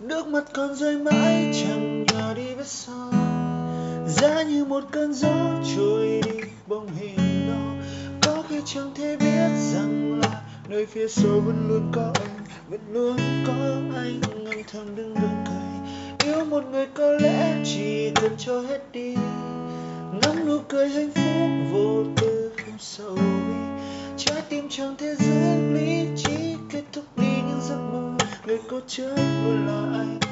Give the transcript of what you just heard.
nước mắt còn rơi mãi chẳng nhòa đi vết son. Giá như một cơn gió trôi đi bóng hình đó có khi chẳng thể biết rằng là nơi phía sau vẫn luôn có anh, vẫn luôn có anh. Âm thầm đứng đứng cười yêu một người có lẽ chỉ cần cho hết đi. Ngắm nụ cười hạnh phúc vô tư không sầu bi trái tim chẳng thể giữ người có chết luôn là anh